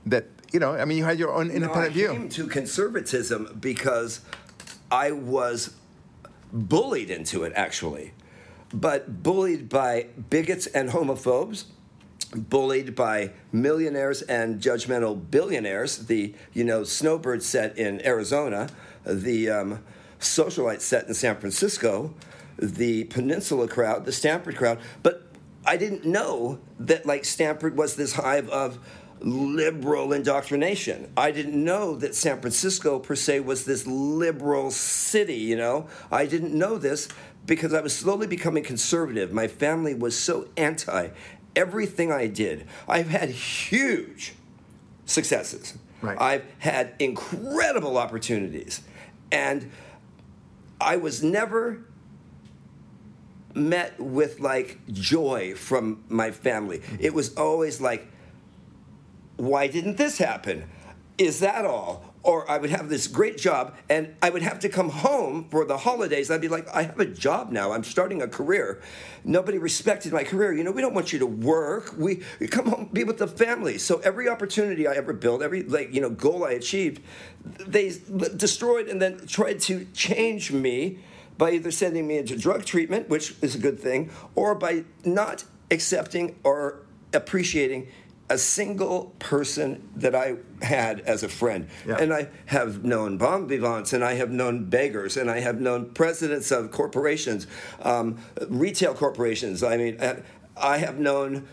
that you know. I mean, you had your own independent no, I view. came to conservatism because I was bullied into it, actually, but bullied by bigots and homophobes. Bullied by millionaires and judgmental billionaires, the you know snowbird set in Arizona, the um, socialite set in San Francisco, the Peninsula crowd, the Stanford crowd. But I didn't know that like Stanford was this hive of liberal indoctrination. I didn't know that San Francisco per se was this liberal city, you know. I didn't know this because I was slowly becoming conservative. My family was so anti everything I did. I've had huge successes. Right. I've had incredible opportunities. And I was never met with like joy from my family. Mm-hmm. It was always like, why didn't this happen? Is that all? Or I would have this great job and I would have to come home for the holidays. I'd be like, I have a job now. I'm starting a career. Nobody respected my career. You know, we don't want you to work. We, we come home, be with the family. So every opportunity I ever built, every like, you know, goal I achieved, they destroyed and then tried to change me by either sending me into drug treatment, which is a good thing, or by not accepting or appreciating a single person that I had as a friend. Yeah. And I have known bon vivants, and I have known beggars, and I have known presidents of corporations, um, retail corporations. I mean, uh, I have known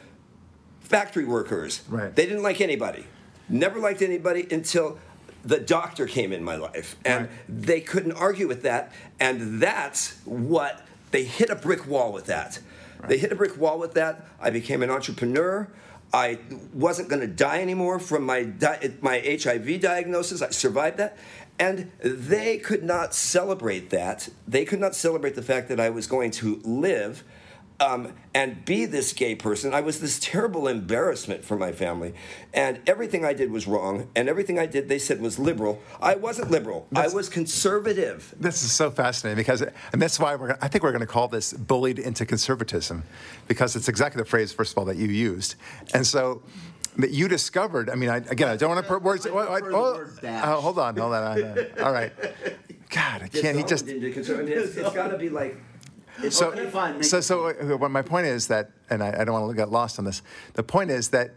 factory workers. Right. They didn't like anybody. Never liked anybody until the doctor came in my life. And Right. they couldn't argue with that. And that's what they hit a brick wall with that. They hit a brick wall with that. I became an entrepreneur. I wasn't going to die anymore from my di- my HIV diagnosis. I survived that. And they could not celebrate that. They could not celebrate the fact that I was going to live um, and be this gay person. I was this terrible embarrassment for my family, and everything I did was wrong, and everything I did they said was liberal. I wasn't liberal. That's- I was conservative. This is so fascinating because, and that's why we're. I think we're going to call this "bullied into conservatism," because it's exactly the phrase, first of all, that you used, and so that you discovered. I mean, I, again, I don't want to put words. I oh, prefer the oh, word oh, hold on, hold on. All right. God, I can't. He just. Disowned into conservative. It's, it's got to be like. It's So, Okay, fine, make so, so uh, what my point is that, and I, I don't want to get lost on this. The point is that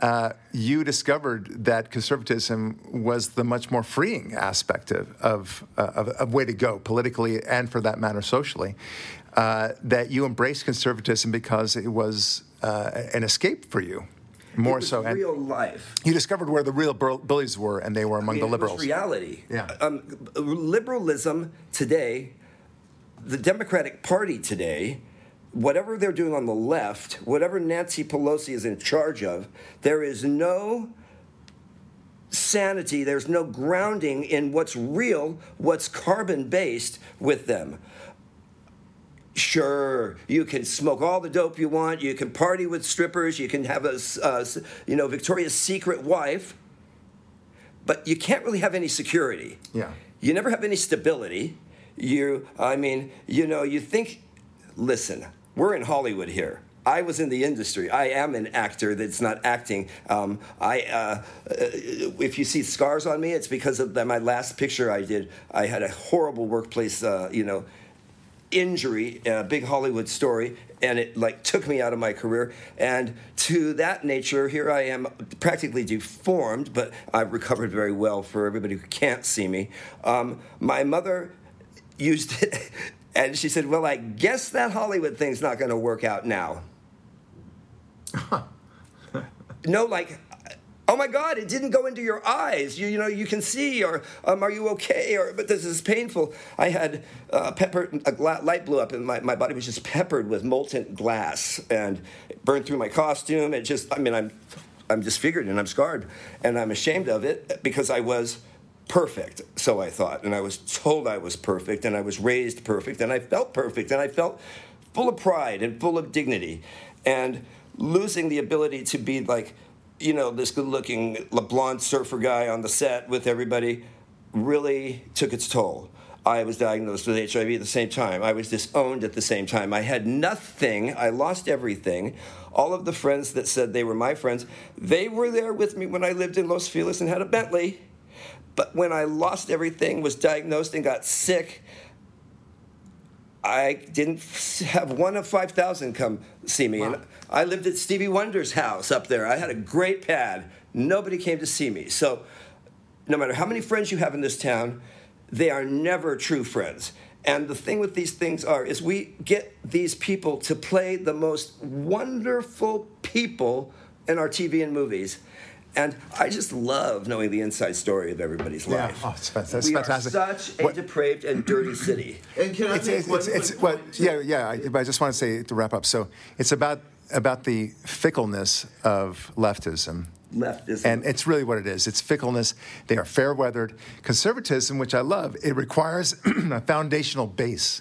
uh, you discovered that conservatism was the much more freeing aspect of of, uh, of, of way to go politically and, for that matter, socially. Uh, that you embraced conservatism because it was uh, an escape for you, more so. And real life. you discovered where the real bullies were, and they were among I mean, the liberals. reality. Yeah. Um, liberalism today, the Democratic Party today, whatever they're doing on the left, whatever Nancy Pelosi is in charge of, there is no sanity, there's no grounding in what's real, what's carbon based with them. Sure, you can smoke all the dope you want. You can party with strippers. You can have a uh, you know, Victoria's Secret wife but you can't really have any security. Yeah. You never have any stability. You, I mean, you know, you think, listen, we're in Hollywood here. I was in the industry. I am an actor that's not acting. Um, I, uh, uh, if you see scars on me, it's because of my last picture I did. I had a horrible workplace, uh, you know, injury, a big Hollywood story, and it like took me out of my career. And to that nature, here I am, practically deformed, but I've recovered very well. For everybody who can't see me, um, my mother used it, and she said, "Well, I guess that Hollywood thing's not going to work out now." no, like. Oh my God! It didn't go into your eyes. You, you know, you can see, or um, are you okay? Or but this is painful. I had uh, pepper. A gla- light blew up, and my, my body was just peppered with molten glass, and it burned through my costume. It just, I mean, I'm, I'm disfigured and I'm scarred, and I'm ashamed of it because I was perfect. So I thought, and I was told I was perfect, and I was raised perfect, and I felt perfect, and I felt full of pride and full of dignity, and losing the ability to be like you know, this good looking blonde surfer guy on the set with everybody really took its toll. I was diagnosed with HIV at the same time. I was disowned at the same time. I had nothing. I lost everything. All of the friends that said they were my friends, they were there with me when I lived in Los Feliz and had a Bentley. But when I lost everything, was diagnosed and got sick, I didn't have one of 5,000 come see me. And I lived at Stevie Wonder's house up there. I had a great pad. Nobody came to see me. So, no matter how many friends you have in this town, they are never true friends. And the thing with these things are is we get these people to play the most wonderful people in our TV and movies. And I just love knowing the inside story of everybody's Yeah. life. Oh, it's fan- that's we fantastic. are such a What- depraved and dirty city. And can I it's, it's, one it's, it's well, yeah, yeah. I, but I just want to say to wrap up. So it's about about the fickleness of leftism. Leftism. And it's really what it is. It's fickleness. They are fair weathered. Conservatism, which I love, it requires a foundational base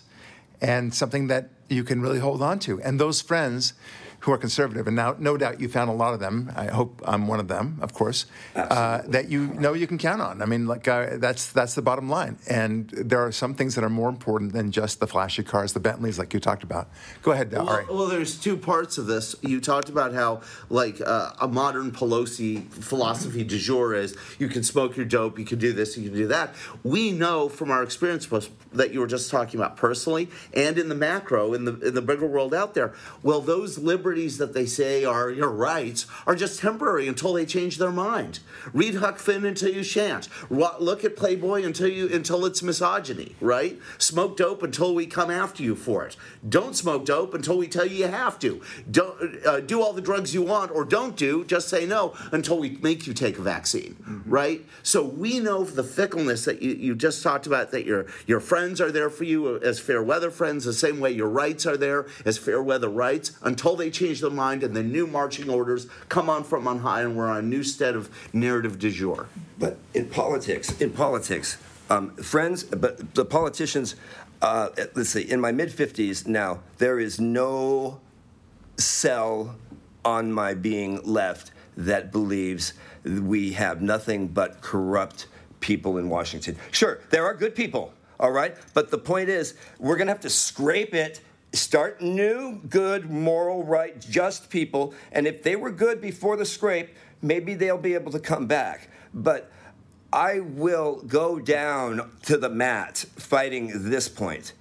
and something that you can really hold on to. And those friends who are conservative, and now no doubt you found a lot of them. I hope I'm one of them, of course. Uh, that you know you can count on. I mean, like uh, that's that's the bottom line. And there are some things that are more important than just the flashy cars, the Bentleys, like you talked about. Go ahead, Well, well, there's two parts of this. You talked about how, like, uh, a modern Pelosi philosophy du jour is you can smoke your dope, you can do this, you can do that. We know from our experience was- that you were just talking about personally and in the macro, in the in the bigger world out there. Well, those liberties that they say are your rights are just temporary until they change their mind. Read Huck Finn until you shan't. Look at Playboy until you until it's misogyny, right? Smoke dope until we come after you for it. Don't smoke dope until we tell you you have to. Don't uh, do all the drugs you want or don't do. Just say no until we make you take a vaccine, right? So we know the fickleness that you, you just talked about. That your your friends are there for you as fair weather friends, the same way your rights are there as fair weather rights until they change their mind and the new marching orders come on from on high and we're on a new set of narrative du jour. But in politics, in politics, um, friends, but the politicians, uh, let's see, in my mid 50s now, there is no sell on my being left that believes we have nothing but corrupt people in Washington. Sure, there are good people, all right? But the point is, we're going to have to scrape it, start new, good, moral, right, just people. And if they were good before the scrape, maybe they'll be able to come back. But I will go down to the mat fighting this point.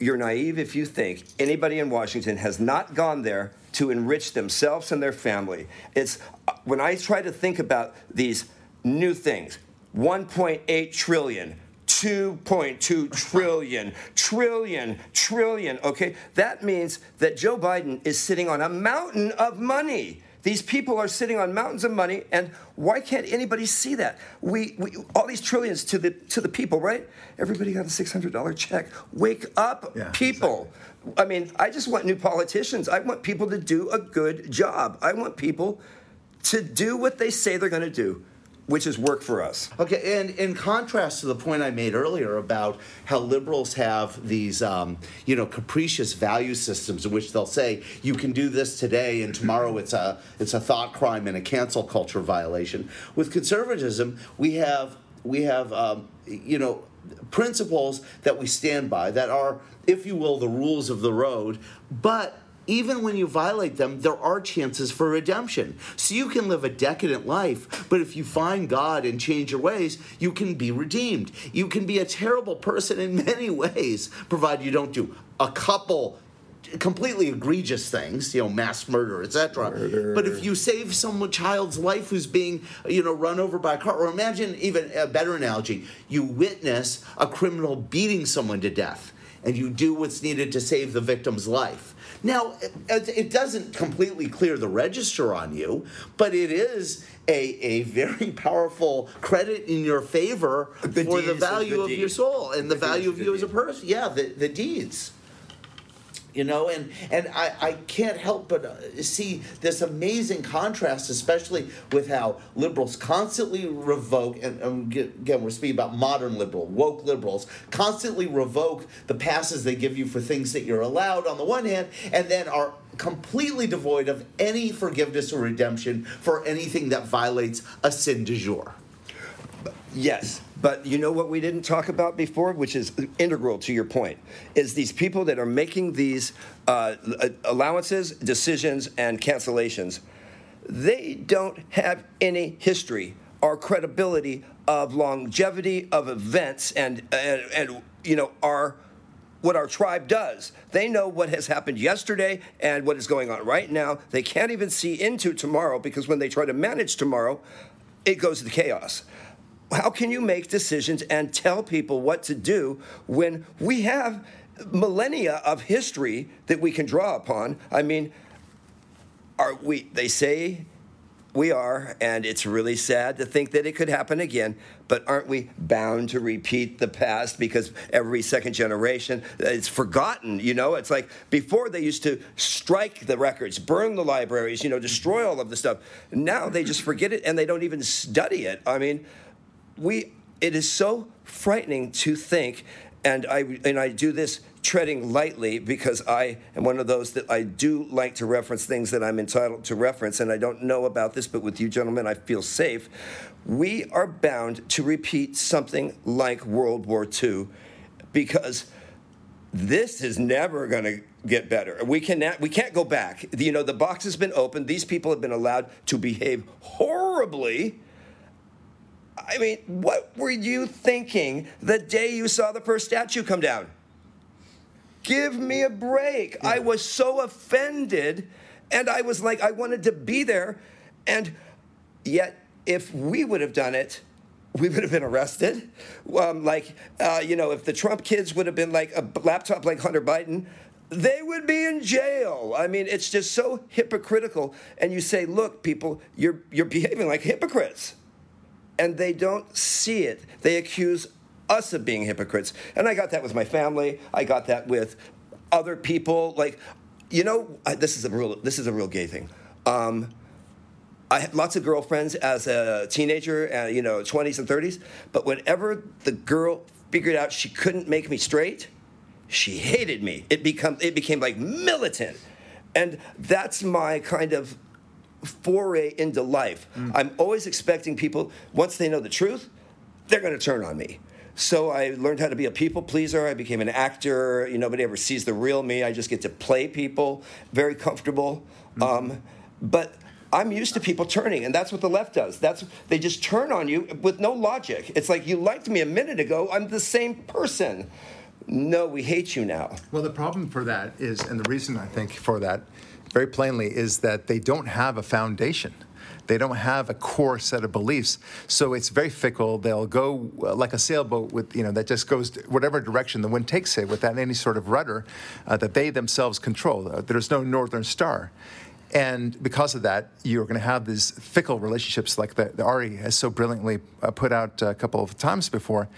You're naive if you think anybody in Washington has not gone there to enrich themselves and their family. It's when I try to think about these new things 1.8 trillion. 2.2 trillion, trillion, trillion. Okay, that means that Joe Biden is sitting on a mountain of money. These people are sitting on mountains of money, and why can't anybody see that? We, we all these trillions to the to the people, right? Everybody got a six hundred dollar check. Wake up, Yeah, people. I mean, I just want new politicians. I want people to do a good job. I want people to do what they say they're going to do, which is work for us. Okay, and in contrast to the point I made earlier about how liberals have these, um, you know, capricious value systems in which they'll say you can do this today and tomorrow it's a it's a thought crime and a cancel culture violation. With conservatism, we have we have um, you know principles that we stand by that are, if you will, the rules of the road, but even when you violate them, there are chances for redemption. So you can live a decadent life, but if you find God and change your ways, you can be redeemed. You can be a terrible person in many ways, provided you don't do a couple completely egregious things, you know, mass murder, etc. But if you save some child's life who's being, you know, run over by a car, or imagine even a better analogy, you witness a criminal beating someone to death, and you do what's needed to save the victim's life. Now, it, it doesn't completely clear the register on you, but it is a, a very powerful credit in your favor The for the value the of your soul and the, The value of you as a person. Yeah, the, the deeds you know and and I, I can't help but uh, see this amazing contrast especially with how liberals constantly revoke and, and again we're speaking about modern liberal woke liberals constantly revoke the passes they give you for things that you're allowed on the one hand and then are completely devoid of any forgiveness or redemption for anything that violates a sin de jour. Yes, but you know what we didn't talk about before, which is integral to your point, is these people that are making these uh, allowances, decisions, and cancellations. They don't have any history or credibility of longevity of events and and, and you know our what our tribe does. They know what has happened yesterday and what is going on right now. They can't even see into tomorrow because when they try to manage tomorrow, it goes to chaos. How can you make decisions and tell people what to do when we have millennia of history that we can draw upon? I mean, are we they say we are and it's really sad to think that it could happen again but aren't we bound to repeat the past because every second generation uh, it's forgotten you know? It's like before they used to strike the records burn the libraries you know destroy all of the stuff. Now they just forget it and they don't even study it. I mean we it is so frightening to think and i and i do this treading lightly because i am one of those that i do like to reference things that i'm entitled to reference and i don't know about this but with you gentlemen i feel safe we are bound to repeat something like world war ii because this is never going to get better. We cannot. We can't go back. You know, the box has been opened. These people have been allowed to behave horribly. I mean, what were you thinking the day you saw the first statue come down? Give me a break. I was so offended, and I was like, I wanted to be there, and yet, if we would have done it, we would have been arrested. Um, like, uh, you know, if the Trump kids would have been like a laptop like Hunter Biden, they would be in jail. I mean, it's just so hypocritical. And you say, look, people, you're, you're behaving like hypocrites. And they don't see it. They accuse us of being hypocrites. And I got that with my family. I got that with other people. Like, you know, I, this is a real this is a real gay thing. Um, I had lots of girlfriends as a teenager, and you know, 20s and 30s. But whenever the girl figured out she couldn't make me straight, she hated me. It become it became like militant. And that's my kind of foray into life. I'm always expecting people, once they know the truth, they're going to turn on me. So I learned how to be a people pleaser. I became an actor. You know, nobody ever sees the real me. I just get to play people, very comfortable. Um, but I'm used to people turning, and that's what the left does. That's they just turn on you with no logic. It's like you liked me a minute ago. I'm the same person. No, we hate you now. Well, the problem for that is, and the reason I think for that, very plainly, is that they don't have a foundation. They don't have a core set of beliefs, so it's very fickle. They'll go uh, like a sailboat with you know that just goes whatever direction the wind takes it, without any sort of rudder uh, that they themselves control. Uh, there's no northern star, and because of that, you're going to have these fickle relationships like the, the Ari has so brilliantly uh, put out a couple of times before.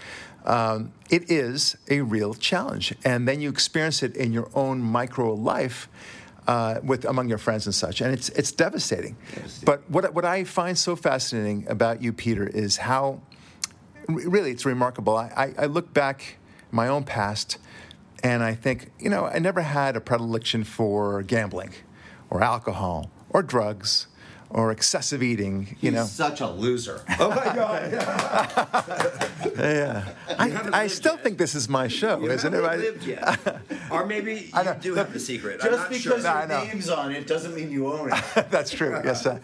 Um, it is a real challenge, and then you experience it in your own micro life uh, with among your friends and such, and it's it's devastating. But what what I find so fascinating about you, Peter, is how really it's remarkable. I, I, I look back my own past, and I think you know I never had a predilection for gambling, or alcohol, or drugs. Or excessive eating, you He's know. such a loser. Oh my God! Yeah, haven't I, I still yet. think this is my show, You isn't it? lived yet. Or maybe you I know. do have the secret. I'm Just not because sure. No, your know. name's on it doesn't mean you own it. That's true. Yes. Uh,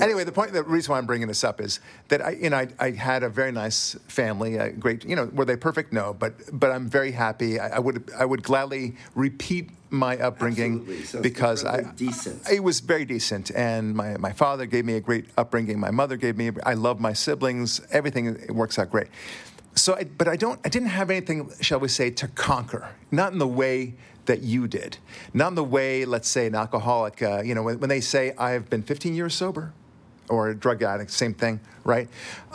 anyway, the point, the reason why I'm bringing this up is that I, you know, I, I had a very nice family, a great, you know, were they perfect? No, but but I'm very happy. I, I would I would gladly repeat my upbringing So because I decent. It was very decent, and my my father gave me a great upbringing. My mother gave me. I love my siblings. Everything it works out great. So, I, but I don't. I didn't have anything, shall we say, to conquer. Not in the way that you did. Not in the way, let's say, an alcoholic. Uh, you know, when, when they say, "I've been 15 years sober," or a drug addict, same thing, right?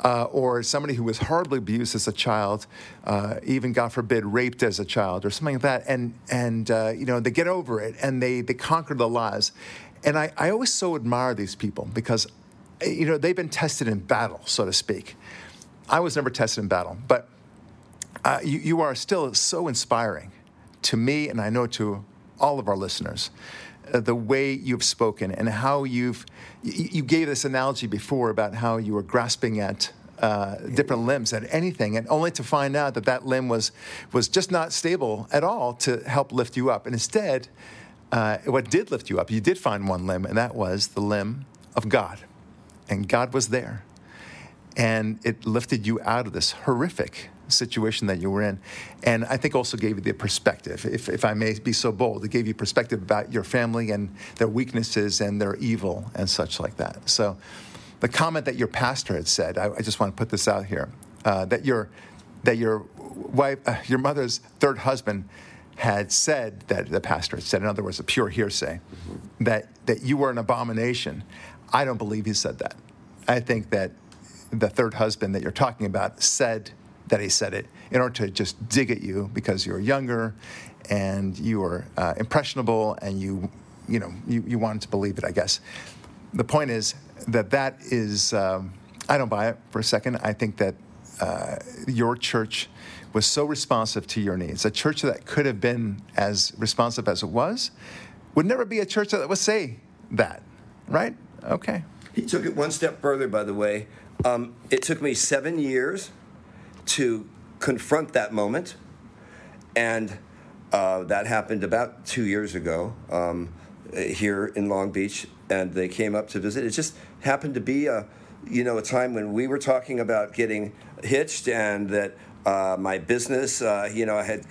Uh, or somebody who was horribly abused as a child, uh, even God forbid, raped as a child, or something like that, and and uh, you know they get over it and they they conquer the lies. And I, I always so admire these people because, eh, you know, they've been tested in battle, so to speak. I was never tested in battle, but uh, you, you are still so inspiring to me, and I know to all of our listeners. Uh, the way you've spoken and how you've you, you gave this analogy before about how you were grasping at uh, different limbs at anything, and only to find out that that limb was was just not stable at all to help lift you up. And instead, uh, what did lift you up, you did find one limb, and that was the limb of God, and God was there and it lifted you out of this horrific situation that you were in. And I think also gave you the perspective, if, if I may be so bold, it gave you perspective about your family and their weaknesses and their evil and such like that. So the comment that your pastor had said, I, I just want to put this out here, uh, that your, that your wife, uh, your mother's third husband had said that the pastor had said, in other words, a pure hearsay, that, that you were an abomination. I don't believe he said that. I think that the third husband that you're talking about said that he said it in order to just dig at you because you're younger and you are uh, impressionable and you, you know, you, you wanted to believe it, I guess. The point is that that is, um, I don't buy it for a second. I think that uh, your church was so responsive to your needs. A church that could have been as responsive as it was would never be a church that would say that, right? Okay. He took it one step further, by the way. Um, it took me seven years to confront that moment, and uh, that happened about two years ago um, here in Long Beach, and they came up to visit. It just happened to be a, you know, a time when we were talking about getting hitched, and that uh, my business, uh, you know, I had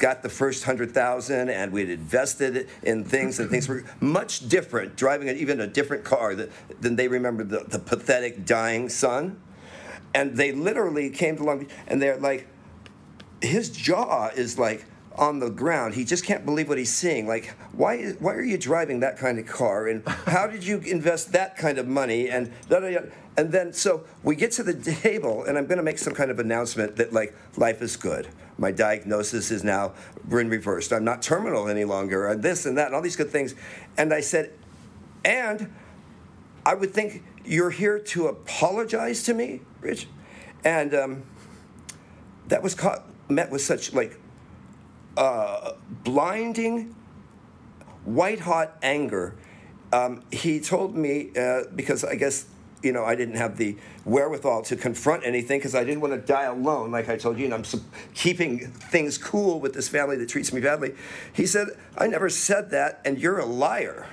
got the first hundred thousand and we'd invested in things and things were much different driving an, even a different car that, than they remembered the, the pathetic dying son and they literally came to long beach and they're like his jaw is like on the ground. He just can't believe what he's seeing. Like why is, why are you driving that kind of car? And how did you invest that kind of money? And da, da, da. and then so we get to the table and i'm going to make some kind of announcement that like life is good. My diagnosis is now in reversed. I'm not terminal any longer and this and that and all these good things. And i said and i would think you're here to apologize to me rich and um, that was caught, met with such like uh, blinding white hot anger. Um, he told me uh, because I guess you know I didn't have the wherewithal to confront anything because I didn't want to die alone, like I told you, and I'm keeping things cool with this family that treats me badly. He said, "I never said that, and you're a liar."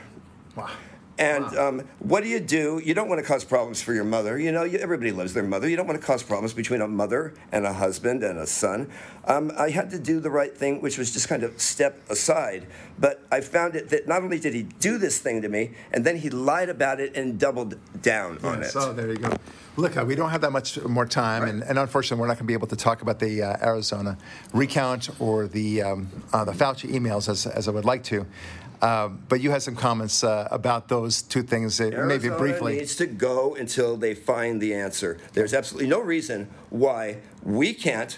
Wow. And um, what do you do? You don't want to cause problems for your mother. You know, you, everybody loves their mother. You don't want to cause problems between a mother and a husband and a son. Um, I had to do the right thing, which was just kind of step aside. But I found it that not only did he do this thing to me, and then he lied about it and doubled down on it. So there you go. Look, uh, we don't have that much more time, and, and unfortunately, we're not going to be able to talk about the uh, Arizona recount or the um, uh, the Fauci emails as, as I would like to. Um, but you had some comments uh, about those two things, uh, maybe briefly. needs to go until they find the answer. There's absolutely no reason why we can't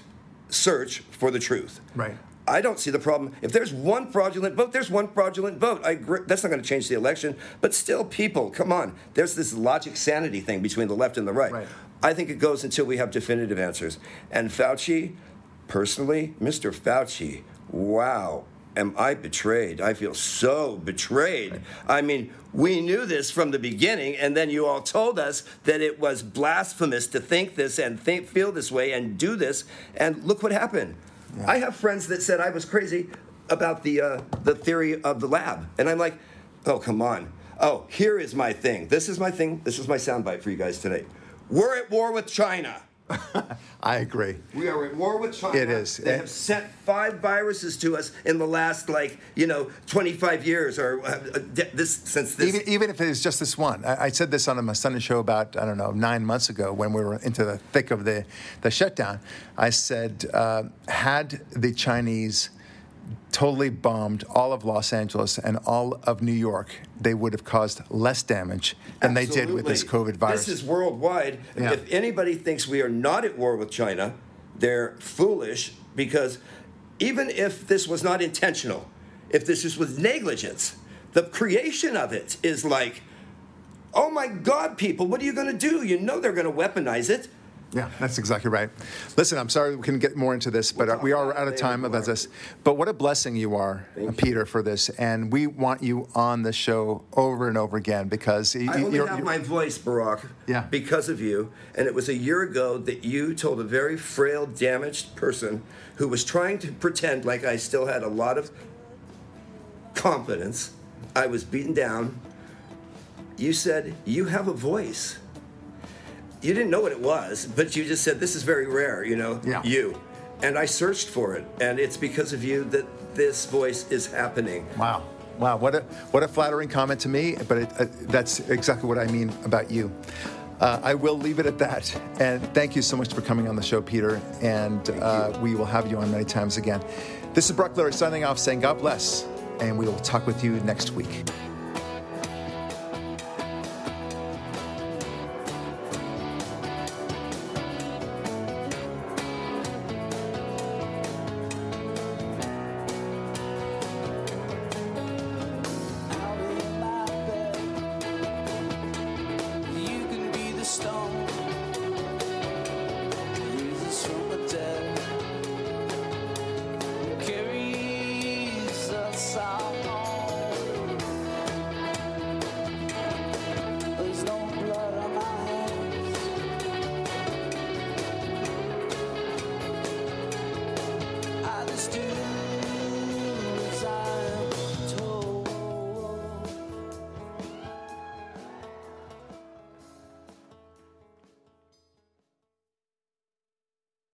search for the truth. Right. I don't see the problem. If there's one fraudulent vote, there's one fraudulent vote. I agree. That's not going to change the election. But still, people, come on. There's this logic sanity thing between the left and the right. Right. I think it goes until we have definitive answers. And Fauci, personally, Mr. Fauci, wow, am I betrayed? I feel so betrayed. I mean, we knew this from the beginning, and then you all told us that it was blasphemous to think this and think, feel this way and do this. And look what happened. I have friends that said I was crazy about the uh, the theory of the lab, and I'm like, oh come on. Oh, here is my thing. This is my thing. This is my soundbite for you guys today. We're at war with China. I agree. We are at war with China. It is. They have sent five viruses to us in the last, like, you know, 25 years or uh, this since this. Even, even if it is just this one, I, I said this on my Sunday show about I don't know nine months ago when we were into the thick of the the shutdown. I said uh, had the Chinese totally bombed all of Los Angeles and all of New York, they would have caused less damage than they did with this COVID virus. This is worldwide. Yeah. If anybody thinks we are not at war with China, they're foolish because even if this was not intentional, if this just was negligence, the creation of it is like, oh my God, people, what are you going to do? You know they're going to weaponize it. Yeah, that's exactly right. Listen, I'm sorry we can get more into this, but uh, we are out of time about this. But what a blessing you are, Thank Peter, for this, and we want you on the show over and over again because you, I only you're- have you're- my voice, Brock, Yeah. because of you. And it was a year ago that you told a very frail, damaged person who was trying to pretend like I still had a lot of confidence. I was beaten down. You said, You have a voice. You didn't know what it was, but you just said, This is very rare, you know, Yeah. you. And I searched for it. And it's because of you that this voice is happening. Wow. Wow, what a what a flattering comment to me, but it, uh, that's exactly what I mean about you. Uh, I will leave it at that. And thank you so much for coming on the show, Peter. And uh, we will have you on many times again. This is Brock Larry signing off, saying God bless, and we will talk with you next week.